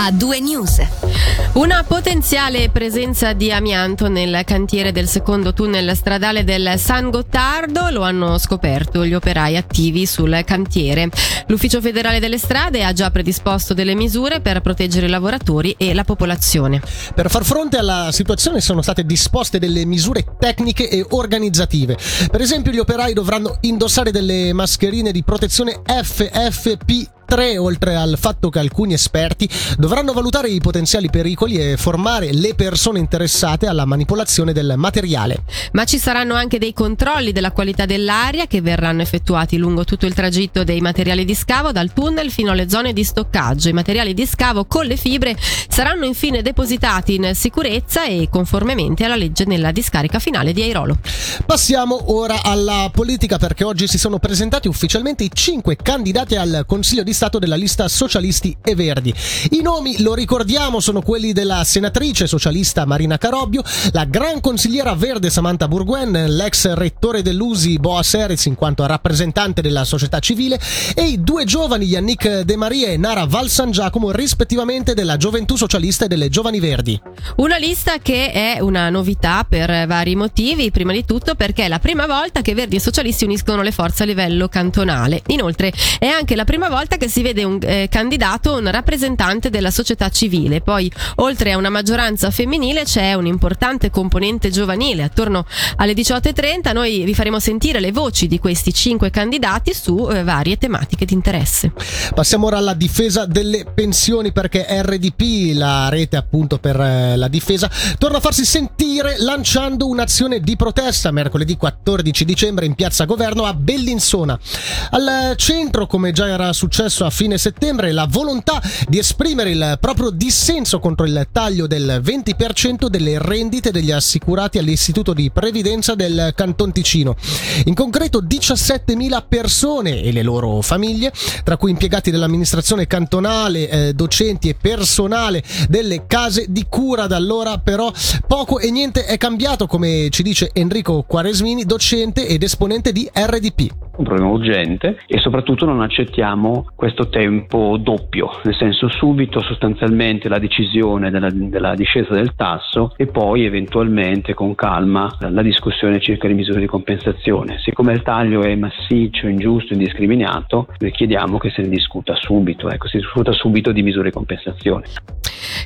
a due news. Una potenziale presenza di amianto nel cantiere del secondo tunnel stradale del San Gottardo lo hanno scoperto gli operai attivi sul cantiere. L'Ufficio federale delle strade ha già predisposto delle misure per proteggere i lavoratori e la popolazione. Per far fronte alla situazione sono state disposte delle misure tecniche e organizzative. Per esempio gli operai dovranno indossare delle mascherine di protezione FFP 3, oltre al fatto che alcuni esperti dovranno valutare i potenziali pericoli e formare le persone interessate alla manipolazione del materiale. Ma ci saranno anche dei controlli della qualità dell'aria che verranno effettuati lungo tutto il tragitto dei materiali di scavo dal tunnel fino alle zone di stoccaggio. I materiali di scavo con le fibre saranno infine depositati in sicurezza e conformemente alla legge nella discarica finale di Airolo. Passiamo ora alla politica perché oggi si sono presentati ufficialmente i cinque candidati al Consiglio di Stato della lista Socialisti e Verdi. I nomi, lo ricordiamo, sono quelli della senatrice socialista Marina Carobbio, la gran consigliera verde Samantha Burguen, l'ex rettore dell'USI Boa Serez in quanto rappresentante della società civile e i due giovani Yannick De Maria e Nara Val San Giacomo rispettivamente della Gioventù Socialista e delle Giovani Verdi. Una lista che è una novità per vari motivi, prima di tutto perché è la prima volta che Verdi e Socialisti uniscono le forze a livello cantonale. Inoltre è anche la prima volta che si vede un eh, candidato, un rappresentante della società civile. Poi, oltre a una maggioranza femminile, c'è un'importante componente giovanile. Attorno alle 18.30 noi vi faremo sentire le voci di questi cinque candidati su eh, varie tematiche di interesse. Passiamo ora alla difesa delle pensioni perché RDP, la rete appunto per eh, la difesa, torna a farsi sentire lanciando un'azione di protesta mercoledì 14 dicembre in piazza Governo a Bellinzona. Al centro, come già era successo a fine settembre la volontà di esprimere il proprio dissenso contro il taglio del 20% delle rendite degli assicurati all'Istituto di Previdenza del Canton Ticino. In concreto 17.000 persone e le loro famiglie, tra cui impiegati dell'amministrazione cantonale, eh, docenti e personale delle case di cura. Da allora però poco e niente è cambiato, come ci dice Enrico Quaresmini, docente ed esponente di RDP un problema urgente e soprattutto non accettiamo questo tempo doppio, nel senso subito sostanzialmente la decisione della, della discesa del tasso e poi eventualmente con calma la discussione circa le misure di compensazione. Siccome il taglio è massiccio, ingiusto, indiscriminato, noi chiediamo che se ne discuta subito, ecco, si discuta subito di misure di compensazione.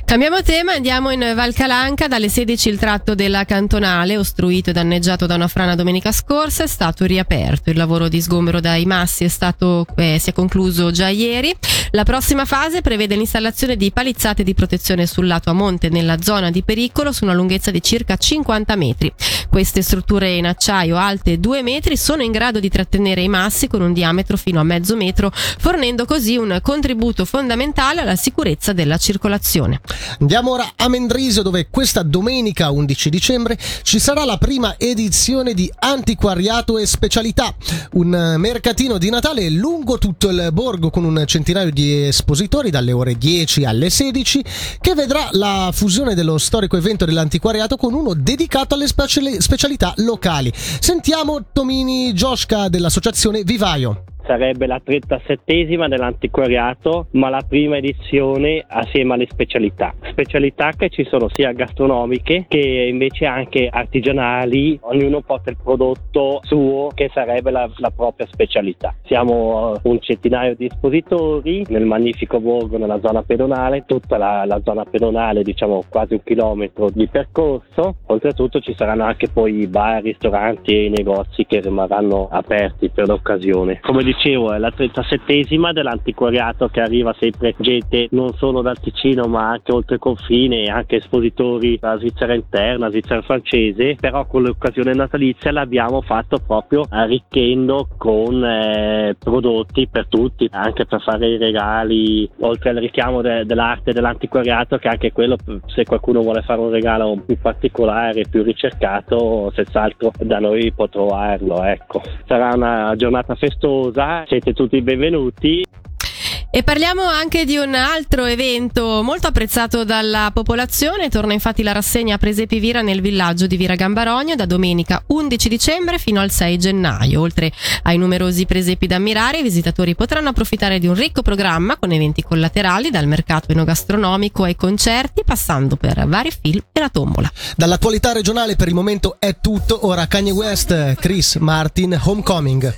Cambiamo tema, andiamo in Valcalanca. Dalle 16 il tratto della cantonale, ostruito e danneggiato da una frana domenica scorsa, è stato riaperto. Il lavoro di sgombero dai massi è stato, eh, si è concluso già ieri. La prossima fase prevede l'installazione di palizzate di protezione sul lato a monte nella zona di pericolo su una lunghezza di circa 50 metri. Queste strutture in acciaio alte 2 metri sono in grado di trattenere i massi con un diametro fino a mezzo metro, fornendo così un contributo fondamentale alla sicurezza della circolazione. Andiamo ora a Mendrisio dove questa domenica 11 dicembre ci sarà la prima edizione di Antiquariato e Specialità, un mercatino di Natale lungo tutto il borgo con un centinaio di espositori dalle ore 10 alle 16 che vedrà la fusione dello storico evento dell'antiquariato con uno dedicato alle specialità locali. Sentiamo Tomini Joschka dell'associazione Vivaio sarebbe la 37esima dell'antiquariato, ma la prima edizione assieme alle specialità. Specialità che ci sono sia gastronomiche che invece anche artigianali, ognuno porta il prodotto suo che sarebbe la, la propria specialità. Siamo un centinaio di espositori nel magnifico borgo nella zona pedonale, tutta la, la zona pedonale diciamo quasi un chilometro di percorso, oltretutto ci saranno anche poi bar, ristoranti e negozi che rimarranno aperti per l'occasione. Come dicevo, è la 37esima dell'antiquariato che arriva sempre gente non solo dal Ticino ma anche oltre confine, anche espositori dalla Svizzera interna, Svizzera francese, però con l'occasione natalizia l'abbiamo fatto proprio arricchendo con eh, prodotti per tutti, anche per fare i regali, oltre al richiamo de- dell'arte dell'antiquariato che anche quello se qualcuno vuole fare un regalo più particolare, più ricercato, senz'altro da noi può trovarlo, ecco. Sarà una giornata festosa siete tutti benvenuti. E parliamo anche di un altro evento molto apprezzato dalla popolazione. Torna infatti la rassegna Presepi Vira nel villaggio di Vira Gambarogno da domenica 11 dicembre fino al 6 gennaio. Oltre ai numerosi presepi da ammirare, i visitatori potranno approfittare di un ricco programma con eventi collaterali dal mercato enogastronomico ai concerti, passando per vari film e la tombola. Dall'attualità regionale per il momento è tutto. Ora Kanye West, Chris Martin, Homecoming.